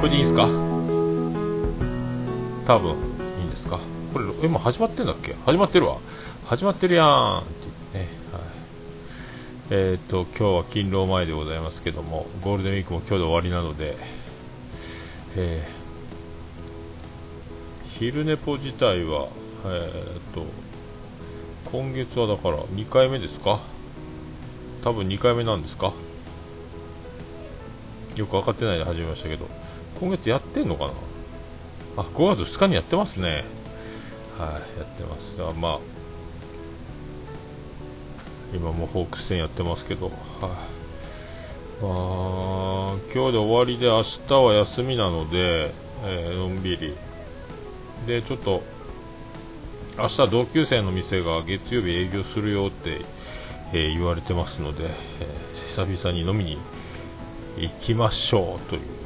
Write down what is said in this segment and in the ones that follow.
これでいいですか？多分いいんですか？これ今始まってんだっけ？始まってるわ。始まってるやんってね、はい、えっ、と今日は勤労前でございますけどもゴールデンウィークも今日で終わりなのでえー、昼寝ぽ自体はえっ、と今月はだから2回目ですか？多分2回目なんですか？よく分かってないで始めましたけど。今月やってんのかな？あ5月2日にやってますね。はいやってます。あまあ。今もホークス戦やってますけど。はい、まあ、今日で終わりで明日は休みなので、えー、のんびり。でちょっと明日同級生の店が月曜日営業するよって、えー、言われてますので、えー、久々に飲みに行きましょうという。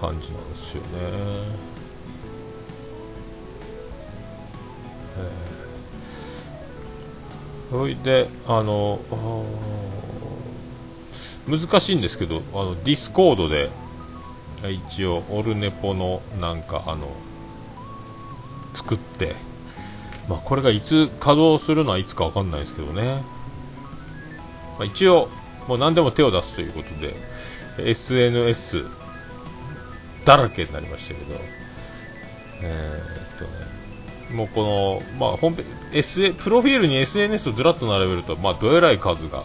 感じなんですよね。えー、それであの難しいんですけどあの Discord で一応オルネポのなんかあの作って、まあ、これがいつ稼働するのはいつか分かんないですけどね、まあ、一応もう何でも手を出すということで SNS だらけになりましたけどえー、っとねもうこの、まあ、本編 SA プロフィールに SNS とずらっと並べると、まあ、どえらい数が、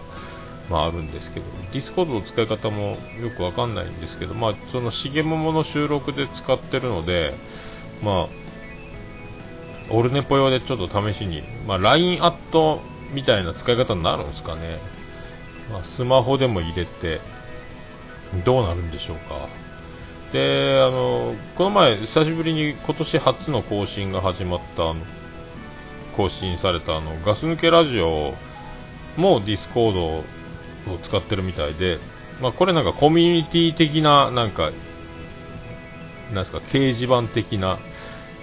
まあ、あるんですけど、 Discord の使い方もよくわかんないんですけど、まあ、その重桃の収録で使ってるので、まあ、オルネポ用でちょっと試しに、まあ、LINE アットみたいな使い方になるんですかね。まあ、スマホでも入れて、どうなるんでしょうか。で、あの、この前、久しぶりに今年初の更新が始まった、更新されたあの、ガス抜けラジオもディスコードを使ってるみたいで、まあ、これなんかコミュニティ的な、なんか、なんですか、掲示板的な、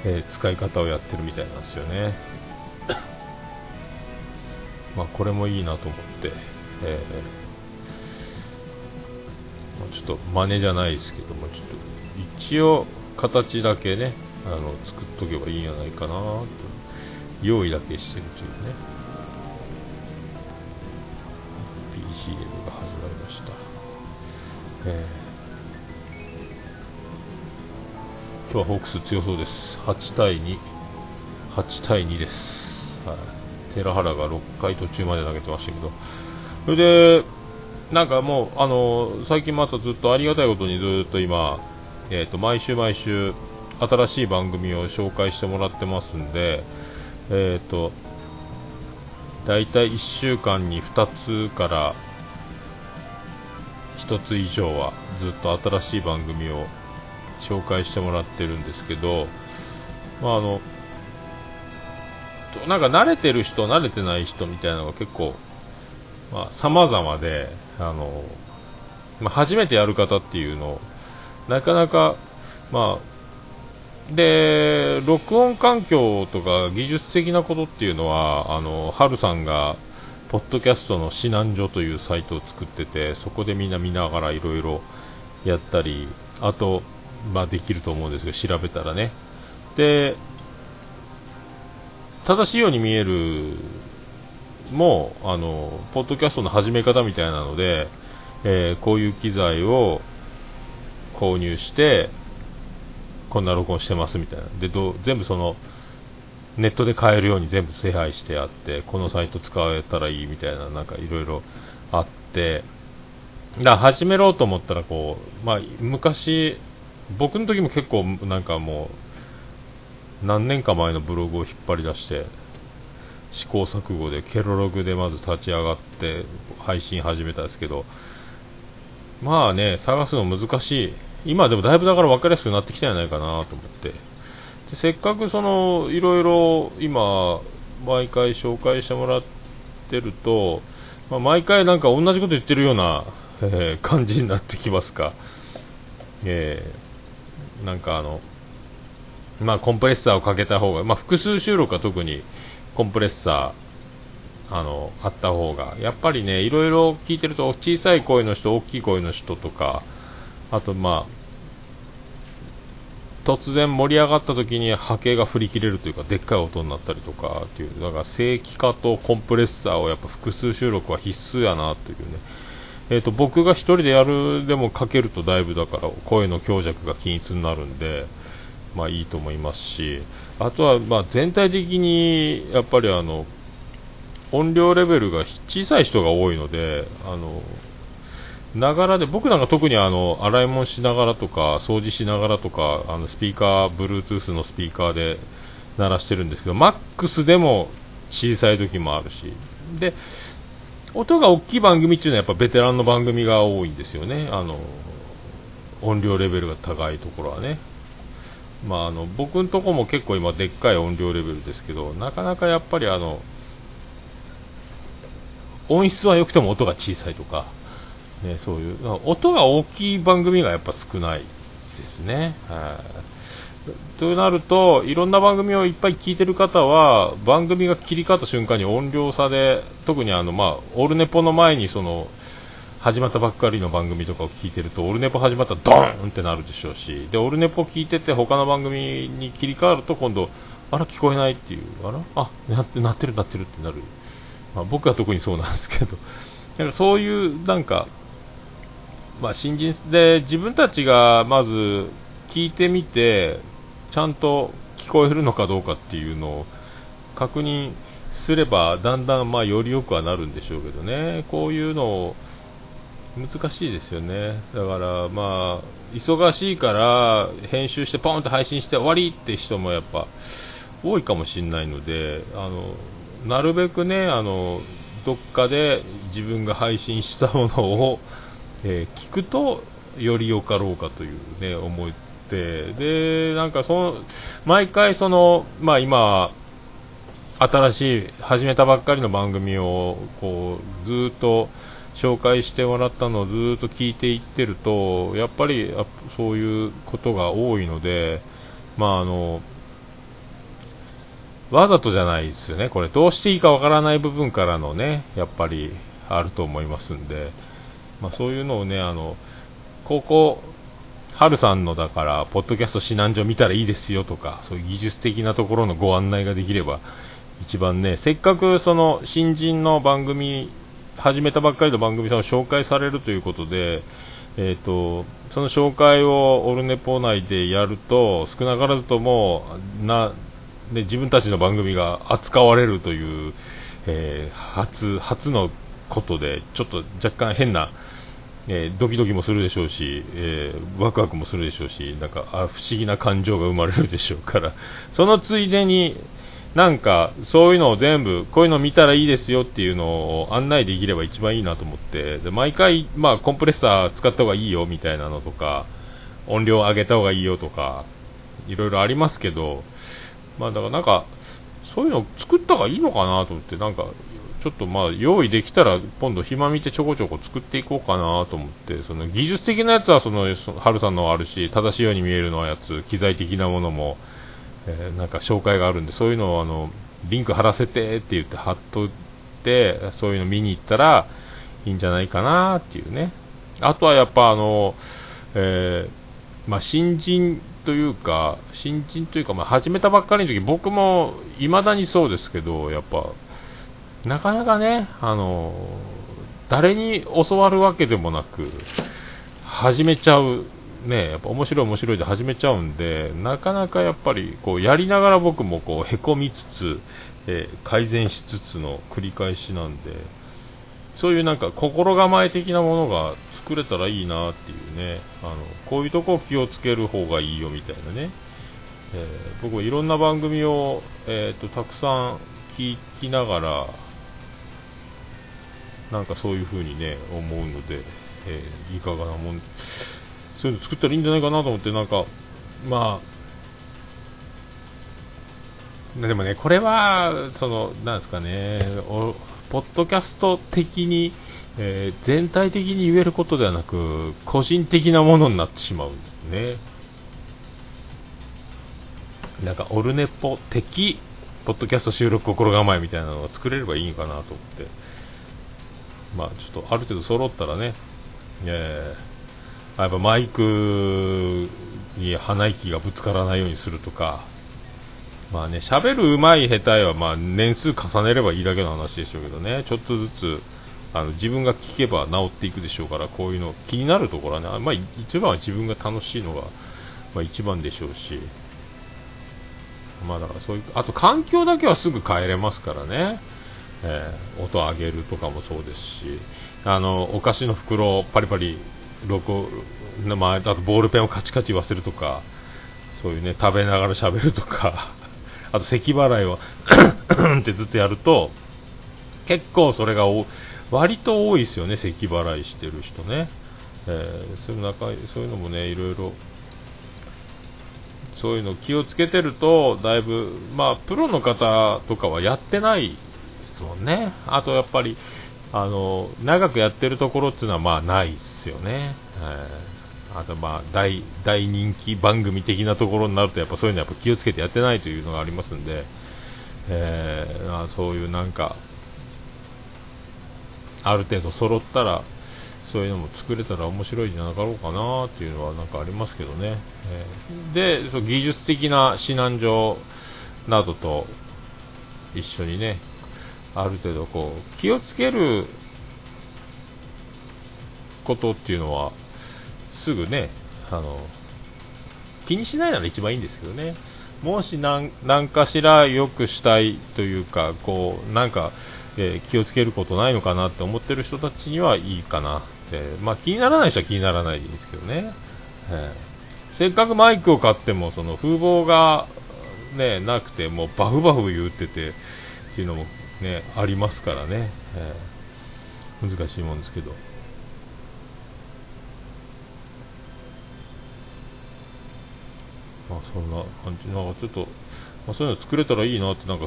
えー、使い方をやってるみたいなんですよね。まあ、これもいいなと思って、えー、ちょっと真似じゃないですけども、ちょっと一応形だけね、あの作っとけばいいんじゃないかなと、用意だけしてるというね。BGM が始まりました。えー。今日はホークス強そうです。8対2 8対2です、はい、寺原が6回途中まで投げてましたけど。それでなんかもうあの最近またずっとありがたいことにずっと今、えーと、毎週毎週新しい番組を紹介してもらってますんでえ、ー、と大体1週間に2つから1つ以上はずっと新しい番組を紹介してもらってるんですけど、まあ、あのなんか慣れてる人、慣れてない人みたいなのが結構、まあ、様々で、あの、まあ、初めてやる方っていうのを、なかなか、まあ、で、録音環境とか技術的なことっていうのは、あの、ハルさんが、ポッドキャストの指南所というサイトを作ってて、そこでみんな見ながらいろいろやったり、あと、まあ、できると思うんですけど調べたらね。で正しいように見えるもあのポッドキャストの始め方みたいなので、えー、こういう機材を購入してこんな録音してますみたいな。でど全部そのネットで買えるように全部手配してあってこのサイト使えたらいいみたいななんかいろいろあって。だ始めろと思ったらこう、まあ、昔僕の時も結構なんかもう何年か前のブログを引っ張り出して試行錯誤でケロログでまず立ち上がって配信始めたんですけどまあね探すの難しい。今でもだいぶだから分かりやすくなってきたんじゃないかなと思って。でせっかくそのいろいろ今毎回紹介してもらってると、まあ、毎回なんか同じこと言ってるような、えー、感じになってきますか、えーなんかあの、まあ、コンプレッサーをかけた方が、まあ、複数収録は特にコンプレッサーあのあった方が。やっぱりねいろいろ聞いてると小さい声の人大きい声の人とかあとまあ突然盛り上がった時に波形が振り切れるというかでっかい音になったりとかっていうだから正規化とコンプレッサーをやっぱ複数収録は必須やなというね。えーと、僕が1人でやるでもかけるとだいぶだから声の強弱が均一になるんで、まあ、いいと思いますしあとはま全体的にやっぱりあの音量レベルが小さい人が多いのであのながらで僕なんか特にあの洗い物しながらとか掃除しながらとかあのスピーカー Bluetooth のスピーカーで鳴らしてるんですけどマックスでも小さい時もあるし。で音が大きい番組っていうのはやっぱベテランの番組が多いんですよね。あの音量レベルが高いところはね。まああの僕のとこも結構今でっかい音量レベルですけどなかなかやっぱりあの音質は良くても音が小さいとかね、そういう音が大きい番組がやっぱ少ないですね。はいとなると、いろんな番組をいっぱい聞いてる方は、番組が切り替わった瞬間に音量差で、特にあの、まあ、オルネポの前にその、始まったばっかりの番組とかを聞いてると、オルネポ始まったらドーンってなるでしょうし、で、オルネポ聞いてて他の番組に切り替わると今度、あら、聞こえないっていう、あら、あ、なってなってるなってるってなる。まあ、僕は特にそうなんですけど、なんかそういうなんかまあ、新人で自分たちがまず聞いてみてちゃんと聞こえるのかどうかっていうのを確認すればだんだんまあよりよくはなるんでしょうけどね。こういうの難しいですよね。だからまあ忙しいから編集してポンと配信して終わりって人もやっぱ多いかもしれないのであのなるべくねあのどっかで自分が配信したものをえー、聞くとよりよかろうかというね思ってでなんかその毎回そのまあ今新しい始めたばっかりの番組をこうずっと紹介してもらったのをずっと聞いていってるとやっぱりそういうことが多いのでまああのわざとじゃないですよね、これどうしていいかわからない部分からのねやっぱりあると思いますんで。まあ、そういうのをねあの高校春さんのだからポッドキャスト指南所見たらいいですよとかそういう技術的なところのご案内ができれば一番ねせっかくその新人の番組始めたばっかりの番組さんを紹介されるということで、えーと、その紹介をオルネポ内でやると少なからずともな、ね、自分たちの番組が扱われるという、えー、初初のことでちょっと若干変なえー、ドキドキもするでしょうし、えー、ワクワクもするでしょうし、なんかあ不思議な感情が生まれるでしょうから、そのついでに、なんかそういうのを全部、こういうの見たらいいですよっていうのを案内できれば一番いいなと思って、で毎回、まあ、コンプレッサー使った方がいいよみたいなのとか、音量上げた方がいいよとか、いろいろありますけど、まあ、だからなんか、そういうの作った方がいいのかなと思って、なんかちょっとまあ用意できたら今度暇見てちょこちょこ作っていこうかなと思ってその技術的なやつはその春さんのあるし正しいように見えるのやつ機材的なものも、えー、なんか紹介があるんでそういうのをあのリンク貼らせてって言って貼っといてそういうの見に行ったらいいんじゃないかなっていうね。あとはやっぱあの、えー、まあ、新人というか新人というか、まあ、始めたばっかりの時僕も未だにそうですけどやっぱなかなかね、あの誰に教わるわけでもなく、始めちゃう、ね、やっぱ面白い面白いで始めちゃうんで、なかなかやっぱりこうやりながら僕もこうへこみつつ、えー、改善しつつの繰り返しなんで、そういうなんか心構え的なものが作れたらいいなっていうね、あのこういうとこ気をつける方がいいよみたいなね、えー、僕いろんな番組を、えーとたくさん聞きながら、なんかそういう風にね思うので、えー、いかがなもんそういうの作ったらいいんじゃないかなと思ってなんかまあでもねこれはそのなんですかねポッドキャスト的に、えー、全体的に言えることではなく個人的なものになってしまうんですね。なんかオルネポ的ポッドキャスト収録心構えみたいなのが作れればいいかなと思って。まあ、ちょっとある程度揃ったらね、えやっぱマイクに鼻息がぶつからないようにするとか、まあね、喋る上手い下手は、まあ年数重ねればいいだけの話でしょうけどね、ちょっとずつ、あの自分が聞けば治っていくでしょうから、こういうの気になるところはね、まあ一番は自分が楽しいのが、まあ一番でしょうし、まあだからそういう、あと環境だけはすぐ変えれますからね、えー、音上げるとかもそうですし、あの、お菓子の袋をパリパリ、録まあ、あとボールペンをカチカチ忘れるとか、そういうね、食べながら喋るとか、あと咳払いを ってずっとやると、結構それが割と多いですよね、咳払いしてる人ね。えー、そういう中そういうのもね、いろいろ、そういうの気をつけてると、だいぶ、まあ、プロの方とかはやってないですもんね。あとやっぱり、あの、長くやってるところっていうのはまあないっすよね。えー、あとまあ、大、大人気番組的なところになると、やっぱそういうのやっぱ気をつけてやってないというのがありますんで、えー、そういうなんか、ある程度揃ったら、そういうのも作れたら面白いんじゃなかろうかなっていうのはなんかありますけどね。えー、で、技術的な指南状などと一緒にね、ある程度こう、気をつけることっていうのは、すぐね、あの、気にしないなら一番いいんですけどね。もし何何かしら良くしたいというか、こう、なんか、えー、気をつけることないのかなって思ってる人たちにはいいかなって、まあ気にならない人は気にならないでいいんですけどね。えー、せっかくマイクを買っても、その風貌がね、なくて、もうバフバフ言っててっていうのもね、ありますからね。えー、難しいもんですけど。まあそんな感じ、なんかちょっと、まあ、そういうの作れたらいいなってなんか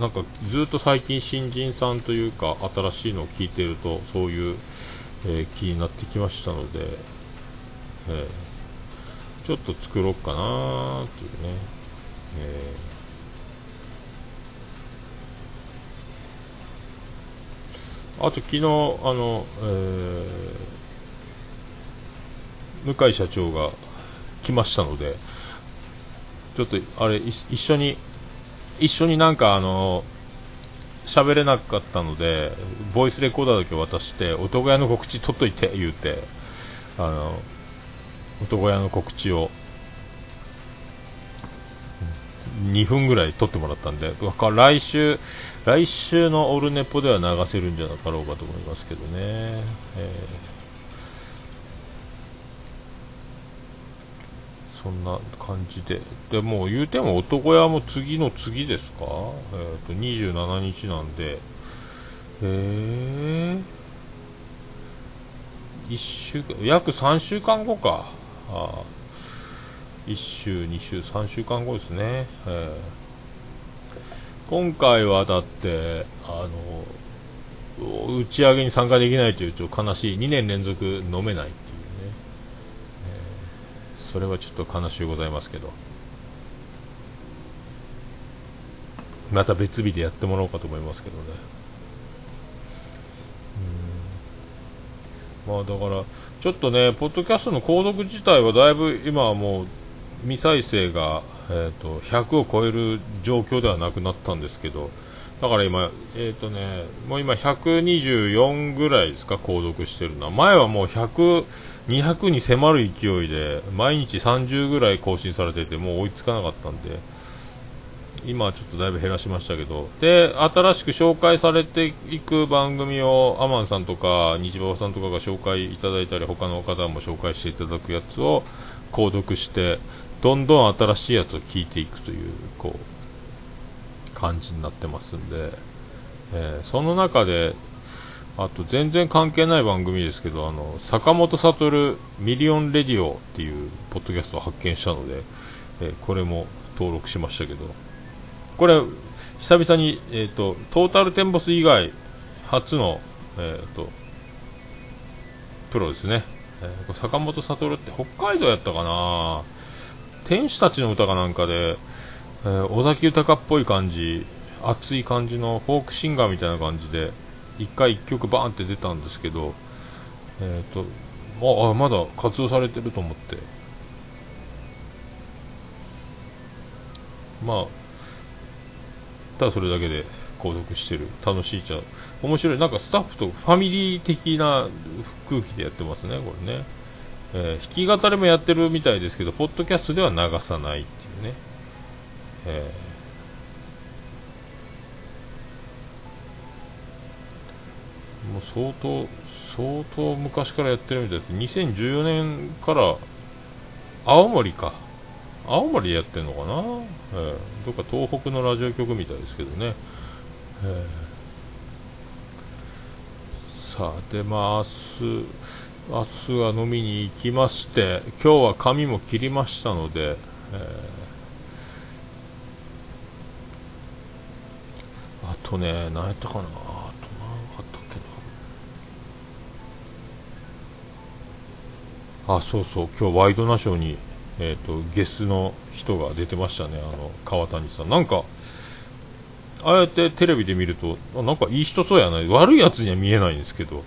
なんかずっと最近新人さんというか新しいのを聞いてるとそういう、えー、気になってきましたので、えー、ちょっと作ろうかなっていうね、えー、あと昨日あの、えー、向井社長が来ましたのでちょっとあれ一緒に一緒になんかあの喋れなかったのでボイスレコーダーだけ渡して男屋の告知取っといて言うてあの男屋の告知を2分ぐらい撮ってもらったんで来週来週のオルネポでは流せるんじゃなかろうかと思いますけどね、えー。そんな感じで。で、も言うても男屋も次の次ですか？えっ、ー、と、27日なんで、えー、1週間、約3週間後か。あ1週、2週、3週間後ですね。えー、今回はだって、あの、打ち上げに参加できないというと悲しい。2年連続飲めないっていうね。それはちょっと悲しゅうございますけどまた別日でやってもらおうかと思いますけどねまあだからちょっとねポッドキャストの購読自体はだいぶ今はもう未再生が、えーと、100を超える状況ではなくなったんですけどだから今、えっ、ー、とね、もう今124ぐらいですか、購読してるのは。前はもう100、200に迫る勢いで毎日30ぐらい更新されててもう追いつかなかったんで今はちょっとだいぶ減らしましたけどで新しく紹介されていく番組をアマンさんとか西馬場さんとかが紹介いただいたり他の方も紹介していただくやつを購読してどんどん新しいやつを聞いていくというこう感じになってますんで、えー、その中であと全然関係ない番組ですけど、あの、坂本サトルミリオンレディオっていうポッドキャストを発見したので、えー、これも登録しましたけど、これ、久々に、えっ、ー、と、トータルテンボス以外、初の、えっ、と、プロですね。えー、坂本サトルって北海道やったかな？天使たちの歌かなんかで、えー、尾崎豊っぽい感じ、熱い感じのフォークシンガーみたいな感じで、1回1曲バーンって出たんですけど、えーと、ああまだ活動されてると思って。まあただそれだけで購読してる。楽しいちゃ面白い。なんかスタッフとファミリー的な空気でやってますねこれね、えー、弾き語りもやってるみたいですけどポッドキャストでは流さないっていうね、えー、もう相当相当昔からやってるみたいです。2014年から青森か。青森でやってんのかな、えー、どっか東北のラジオ局みたいですけどね、えー、さあでまあ明日明日は飲みに行きまして今日は髪も切りましたので、えー、あとね何やったかなあと何あったっけな。あそうそう今日ワイドナショーにえーと、ゲスの人が出てましたね、あの川谷さん。なんか、ああやってテレビで見ると、なんかいい人そうやな。い、悪いやつには見えないんですけど、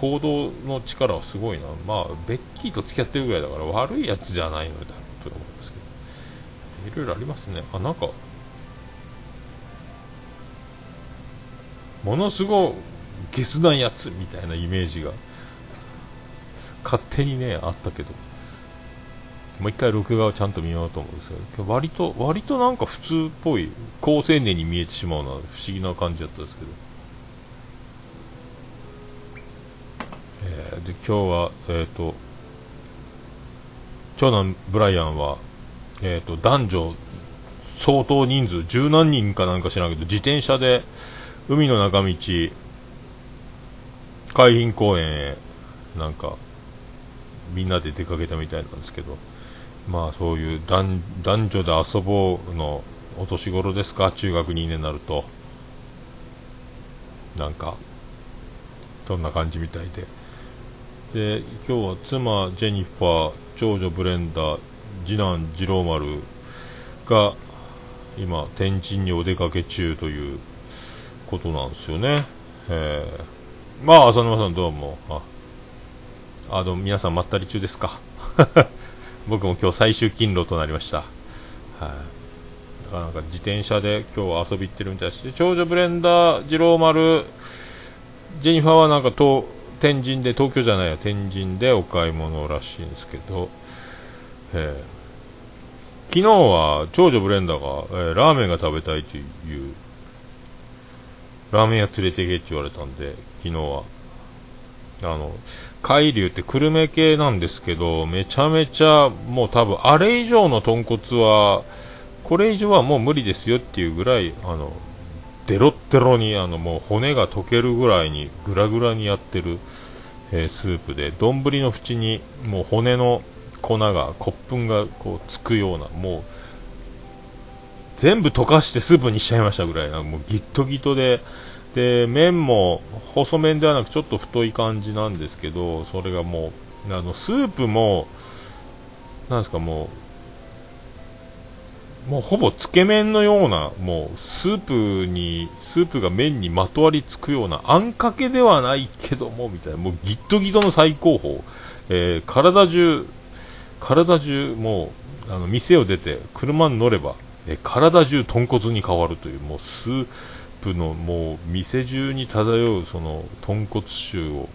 報道の力はすごいな、まあ、ベッキーと付き合ってるぐらいだから悪いやつじゃないのだと思うんですけど、いろいろありますね。あ、なんか、ものすごいゲスなやつみたいなイメージが勝手にねあったけどもう一回録画をちゃんと見ようと思うんですけど、割と、割となんか普通っぽい、高青年に見えてしまうのは不思議な感じだったんですけど。えー、で、今日は、えっ、ー、と、長男ブライアンは、えっ、ー、と、男女相当人数、十何人かなんか知らんけど、自転車で海の中道、海浜公園へ、なんか、みんなで出かけたみたいなんですけど、まあそういう男女で遊ぼうのお年頃ですか？中学2年になると。なんかそんな感じみたいで。で今日は妻ジェニファー長女ブレンダー次男次郎丸が今天神にお出かけ中ということなんですよね、えー、まあ浅沼さんどうも。ああどうも皆さんまったり中ですか。僕も今日最終勤労となりました。はい、だからなんか自転車で今日は遊び行ってるみたいです長女ブレンダー、次郎丸、ジェニファーはなんか天神で、東京じゃないや、天神でお買い物らしいんですけど、えー、昨日は長女ブレンダーが、えー、ラーメンが食べたいという、ラーメン屋連れて行けって言われたんで、昨日は、あの、海流って久留米系なんですけど、めちゃめちゃもう多分あれ以上の豚骨は、これ以上はもう無理ですよっていうぐらい、あの、デロッデロにあのもう骨が溶けるぐらいにグラグラにやってる、えー、スープで、丼の縁にもう骨の粉が、骨粉がこうつくような、もう、全部溶かしてスープにしちゃいましたぐらいな、もうギットギトで、で麺も細麺ではなくちょっと太い感じなんですけどそれがもうあのスープもなんですかもうもうほぼつけ麺のようなもうスープにスープが麺にまとわりつくようなあんかけではないけどもみたいなもうギットギトの最高峰、えー、体中体中もうあの店を出て車に乗れば、え体中豚骨に変わるというもうスープのもう店中に漂うその豚骨臭を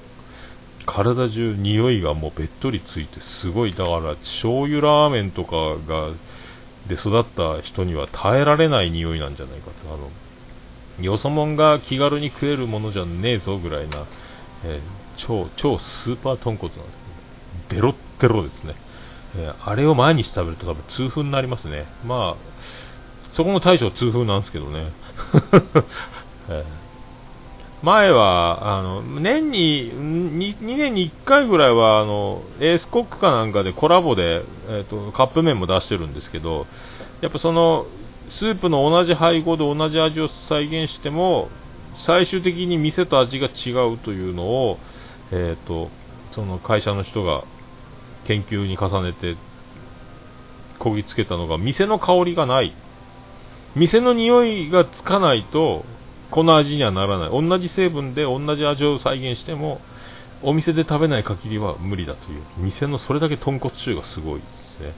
体中匂いがもうべっとりついてすごいだから醤油ラーメンとかがで育った人には耐えられない匂いなんじゃないかと。あのよそもんが気軽に食えるものじゃねえぞぐらいな、えー、超超スーパー豚骨なんですけどデロッデロですね、えー、あれを毎日食べると多分痛風になりますね。まあそこの大将痛風なんですけどね。前はあの年に 2, 2, 年に1回ぐらいはあのエースコックかなんかでコラボで、えーと、カップ麺も出してるんですけどやっぱそのスープの同じ配合で同じ味を再現しても最終的に店と味が違うというのを、えーとその会社の人が研究に重ねてこぎつけたのが店の香りがない。店の匂いがつかないとこの味にはならない。同じ成分で同じ味を再現しても、お店で食べない限りは無理だという。店のそれだけ豚骨臭がすごいですね、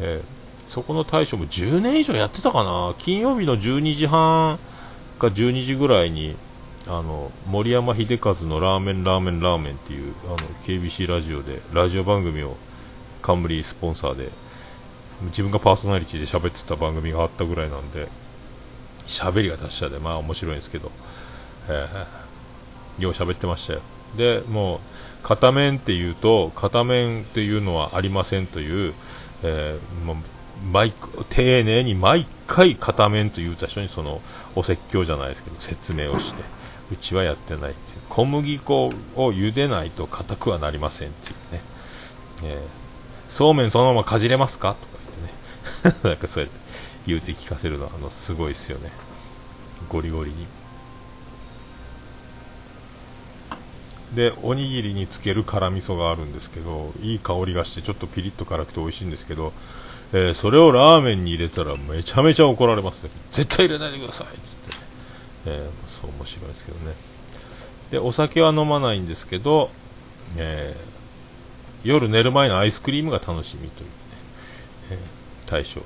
えー、そこの大将も10年以上やってたかな。金曜日の12時半か12時ぐらいにあの森山秀和のラーメンラーメンラーメンっていうあの KBC ラジオでラジオ番組を冠スポンサーで自分がパーソナリティで喋ってた番組があったぐらいなんで喋りが達者でまあ面白いんですけど、えー、よう喋ってましたよ。でもう片面っていうと片面っていうのはありませんという、えー、もう毎丁寧に毎回片面と言った人にそのお説教じゃないですけど説明をしてうちはやってないって小麦粉を茹でないと硬くはなりませんっていうね、えー、そうめんそのままかじれますか？とか。なんかそうやって言うて聞かせるのはあのすごいですよね。ゴリゴリに。でおにぎりにつける辛味噌があるんですけどいい香りがしてちょっとピリッと辛くて美味しいんですけど、えー、それをラーメンに入れたらめちゃめちゃ怒られますね。絶対入れないでくださいっつって、えー、そう面白いですけどね。でお酒は飲まないんですけど、えー、夜寝る前のアイスクリームが楽しみというね、えー、対象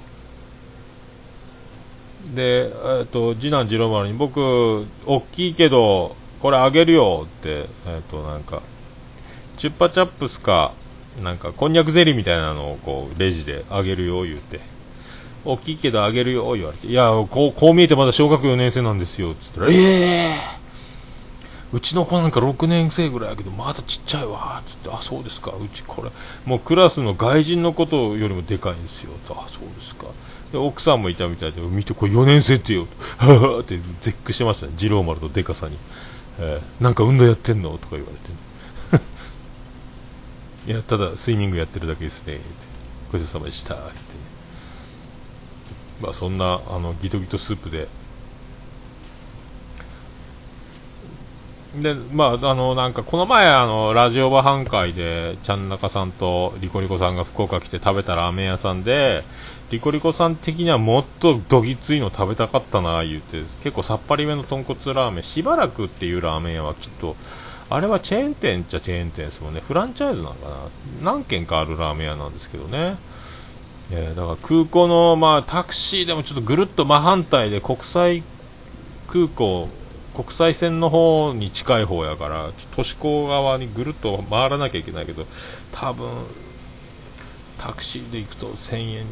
で、えーと、次男次郎丸に僕大きいけどこれあげるよって、えっ、と、なんか、チュッパチャップスか、なんか、こんにゃくゼリーみたいなのをこう、レジであげるよ、言うて。大きいけどあげるよ、言われて。いや、こう、こう見えてまだ小学4年生なんですよっ、つったら、ええー、うちの子なんか6年生ぐらいやけど、まだちっちゃいわ、つって、あ、そうですか、うちこれ、もうクラスの外人のことよりもでかいんですよ、と、あ、そうですか。で、奥さんもいたみたいで、見て、これ4年生ってよ、は ぁって絶句してましたね、二郎丸のでかさに。えー、なんか運動やってんの？とか言われて、ね いや、ただスイミングやってるだけですね、ごちそうさまでした、って、ね、まあそんな、あの、ギトギトスープで、で、まあ、あの、なんか、この前、あの、ラジオバ半会で、ちゃん中さんとリコリコさんが福岡来て食べたラーメン屋さんで、リコリコさん的にはもっとどぎついの食べたかったな言うて結構さっぱりめの豚骨ラーメンしばらくっていうラーメン屋はきっとあれはチェーン店っちゃチェーン店ですもんね。フランチャイズなのかな。何軒かあるラーメン屋なんですけどね、えー、だから空港の、まあ、タクシーでもちょっとぐるっと真反対で国際空港国際線の方に近い方やから都市港側にぐるっと回らなきゃいけないけど多分タクシーで行くと1000円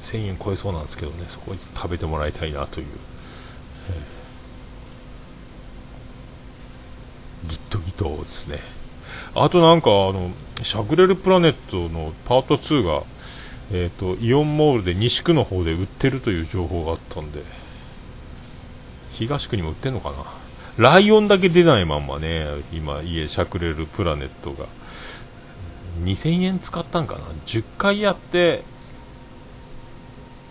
1000円超えそうなんですけどね。そこに食べてもらいたいなという、ギットギトですね。あとなんかあのしゃくれるプラネットのパート2がえっ、ー、とイオンモールで西区の方で売ってるという情報があったんで。東区にも売ってんのかな？ライオンだけ出ないまんまね今家しゃくれるプラネットが。2000円使ったんかな？10回やって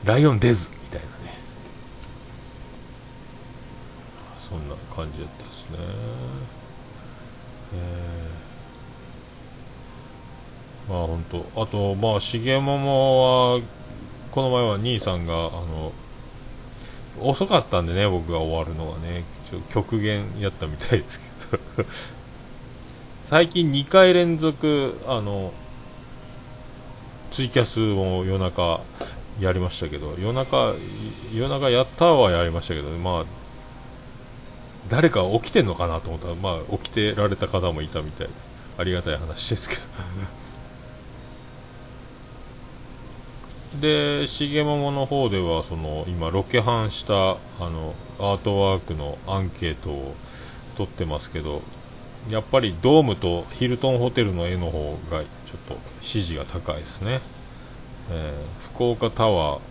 ライオン出ずみたいなね。そんな感じだったですね。えー、まあ本当あとまあ重桃はこの前は兄さんがあの遅かったんでね僕が終わるのはね。ちょ極限やったみたいですけど。最近2回連続あのツイキャスを夜中やりましたけど。夜中夜中やったはやりましたけど、まあ誰か起きてんのかなと思った。ら、まあ、起きてられた方もいたみたいで。ありがたい話ですけど。で重桃の方ではその今ロケハンしたあのアートワークのアンケートを取ってますけどやっぱりドームとヒルトンホテルの絵の方がちょっと支持が高いですね。えー、福岡タワー。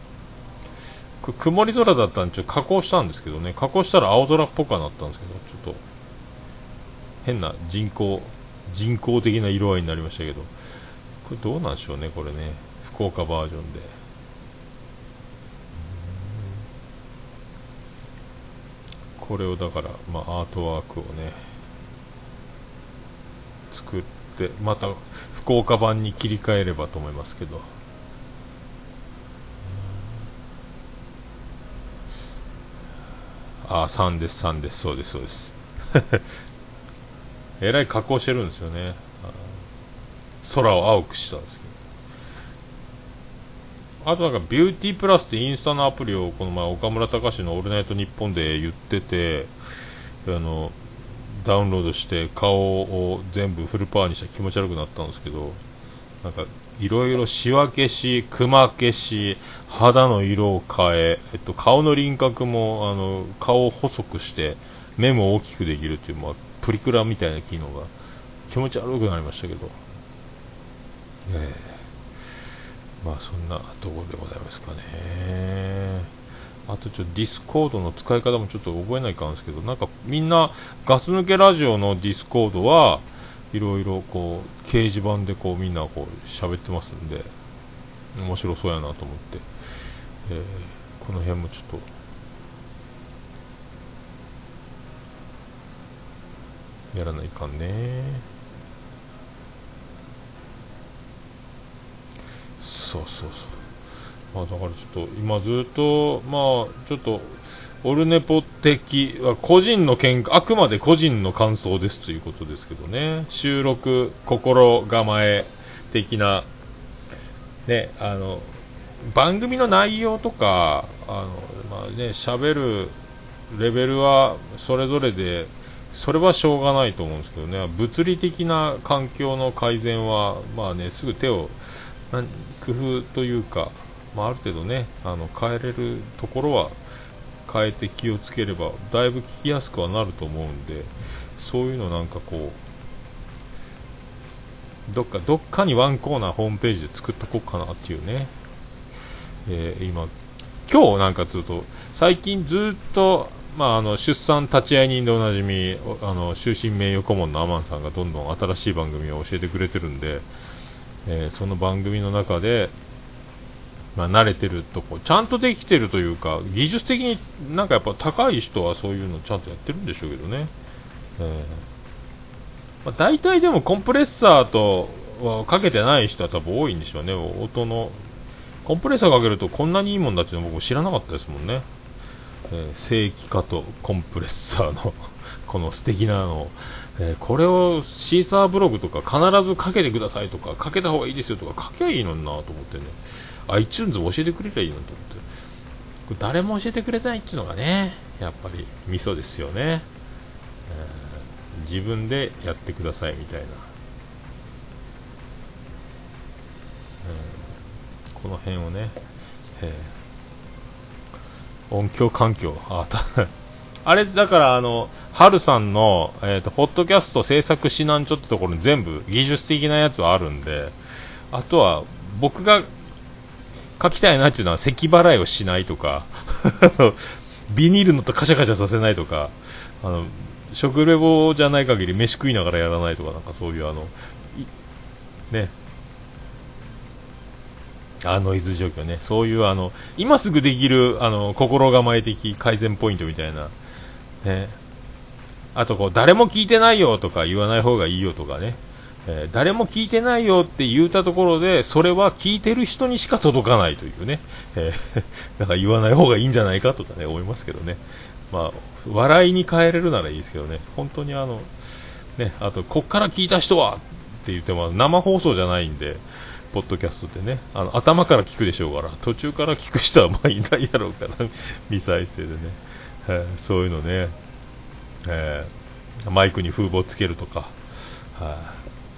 曇り空だったんでちょっと加工したんですけどね。加工したら青空っぽくなったんですけどちょっと変な人工人工的な色合いになりましたけど。これどうなんでしょうねこれね。福岡バージョンで。これをだから、まあ、アートワークをね作ってまた福岡版に切り替えればと思いますけど。ああ3です3です。そうですそうです。えらい加工してるんですよね。空を青くしたんですあとなんかビューティープラスってインスタのアプリをこの前岡村隆史の「オールナイトニッポン」で言っててあのダウンロードして顔を全部フルパワーにした気持ち悪くなったんですけどなんかいろいろしわ消し、くま消し、肌の色を変え、えっと、顔の輪郭もあの顔を細くして目も大きくできるっていう、まあ、プリクラみたいな機能が気持ち悪くなりましたけど、えー、まあそんなところでございますかね。あとちょっとディスコードの使い方もちょっと覚えないかんですけど、なんかみんなガス抜けラジオのディスコードはいろいろこう掲示板でこうみんなこう喋ってますんで面白そうやなと思って、えー、この辺もちょっと。やらないかんね。そうそうそう。まあだからちょっと今ずっとまあちょっとオルネポ的は個人の見あくまで個人の感想ですということですけどね。収録心構え的なねあの番組の内容とかあのまあね喋るレベルはそれぞれでそれはしょうがないと思うんですけどね。物理的な環境の改善はまあねすぐ手を工夫というか、まあ、ある程度ねあの変えれるところは変えて気をつければだいぶ聞きやすくはなると思うんでそういうのなんかこうどっかどっかにワンコーナーホームページで作っとこうかなっていうね、えー、今今日なんかすると最近ずっとまあ、あの出産立会人でおなじみあの終身名誉顧問のアマンさんがどんどん新しい番組を教えてくれてるんで、えー、その番組の中でまあ、慣れてるとこちゃんとできてるというか技術的になんかやっぱ高い人はそういうのちゃんとやってるんでしょうけどね、えーまあ、大体でもコンプレッサーとはかけてない人は多分多いんでしょうね。音のコンプレッサーかけるとこんなにいいもんだっていうの僕知らなかったですもんね、えー、正規化とコンプレッサーのこの素敵なのを。えー、これをシーサーブログとか必ずかけてくださいとかかけた方がいいですよとか書けばいいのになと思ってね。iTunes 教えてくれりゃいいのと思って。これ誰も教えてくれないっていうのがねやっぱりミソですよね、えー、自分でやってくださいみたいな、うん、この辺をね、えー、音響環境あたあれだからあのハルさんの、えーと、ポッドキャスト制作指南書ってところに全部技術的なやつはあるんであとは僕が書きたいなっていうのは咳払いをしないとか ビニールのとカシャカシャさせないとかあの食レポじゃない限り飯食いながらやらないとかなんかそういうあのね。あノイズ状況ね。そういうあの今すぐできるあの心構え的改善ポイントみたいなね。あとこう誰も聞いてないよとか言わない方がいいよとかね。えー、誰も聞いてないよって言うたところで、それは聞いてる人にしか届かないというね、えー、なんか言わない方がいいんじゃないかとかね、思いますけどね。まあ、笑いに変えれるならいいですけどね、本当にあの、ね、あと、こっから聞いた人はって言っても、生放送じゃないんで、ポッドキャストってね、あの頭から聞くでしょうから、途中から聞く人はまあいないやろうから、未再生でね、えー、そういうのね、えー、マイクに風防つけるとか、は、あ、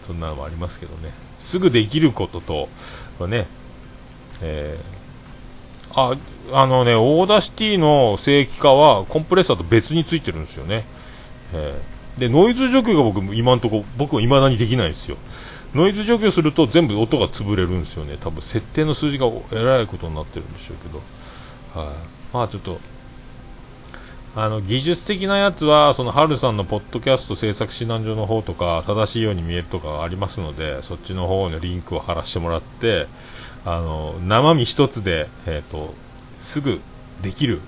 そんなのもありますけどね。すぐできることとねえー、ああのね Audacity の正規化はコンプレッサーと別についてるんですよね、えー、でノイズ除去が僕今のとこ僕は未だにできないんですよ。ノイズ除去すると全部音が潰れるんですよね。多分設定の数字がえらいことになってるんでしょうけど。はい、まあちょっとあの技術的なやつはそのハルさんのポッドキャスト制作指南所の方とか正しいように見えるとかありますのでそっちの方のリンクを貼らせてもらってあの生身一つで、えーと、すぐできる、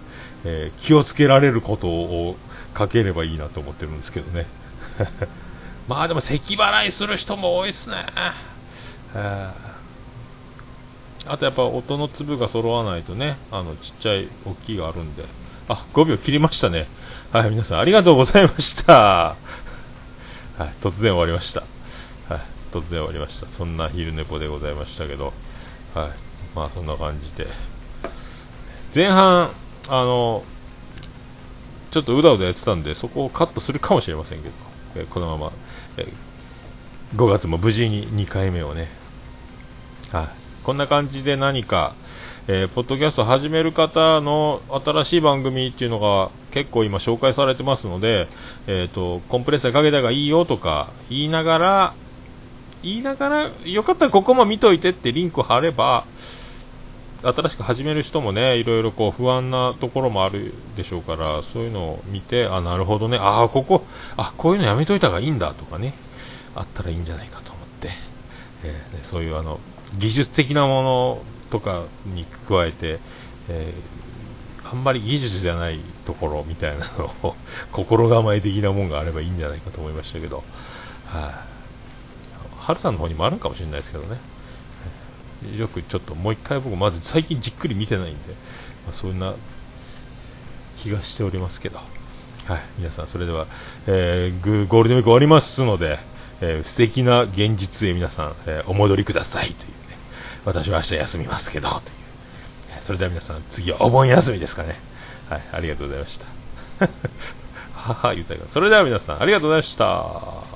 えー、気をつけられることを書ければいいなと思ってるんですけどね。まあでも咳払いする人も多いですね。あとやっぱ音の粒が揃わないとねあのちっちゃい大きいがあるんで。あ、5秒切りましたね。はい、皆さんありがとうございました。はい、突然終わりました。はい、突然終わりました。そんな昼寝ぽでございましたけど、はい、まあそんな感じで。前半、あの、ちょっとうだうだやってたんで、そこをカットするかもしれませんけど、えこのまま、え5月も無事に2回目をね、はい、こんな感じで何か、えー、ポッドキャスト始める方の新しい番組っていうのが結構今紹介されてますので、えっ、ー、と、コンプレッサーかけた方がいいよとか言いながら、言いながら、よかったらここも見といてってリンク貼れば、新しく始める人もね、いろいろこう不安なところもあるでしょうから、そういうのを見て、あ、なるほどね、あ、ここ、あ、こういうのやめといた方がいいんだとかね、あったらいいんじゃないかと思って、えー、ね、そういうあの、技術的なものとかに加えて、えー、あんまり技術じゃないところみたいなのを 心構え的なもんがあればいいんじゃないかと思いましたけど、は、あ、春さんの方にもあるかもしれないですけどね。よくちょっともう一回僕まず最近じっくり見てないんで、まあ、そんな気がしておりますけど、はい、皆さんそれでは、えー、ゴールデンウィーク終わりますので、えー、素敵な現実へ皆さん、えー、お戻りくださいという、私は明日休みますけど、それでは皆さん、次はお盆休みですかね。はい、ありがとうございました。はは、言うたそれでは皆さん、ありがとうございました。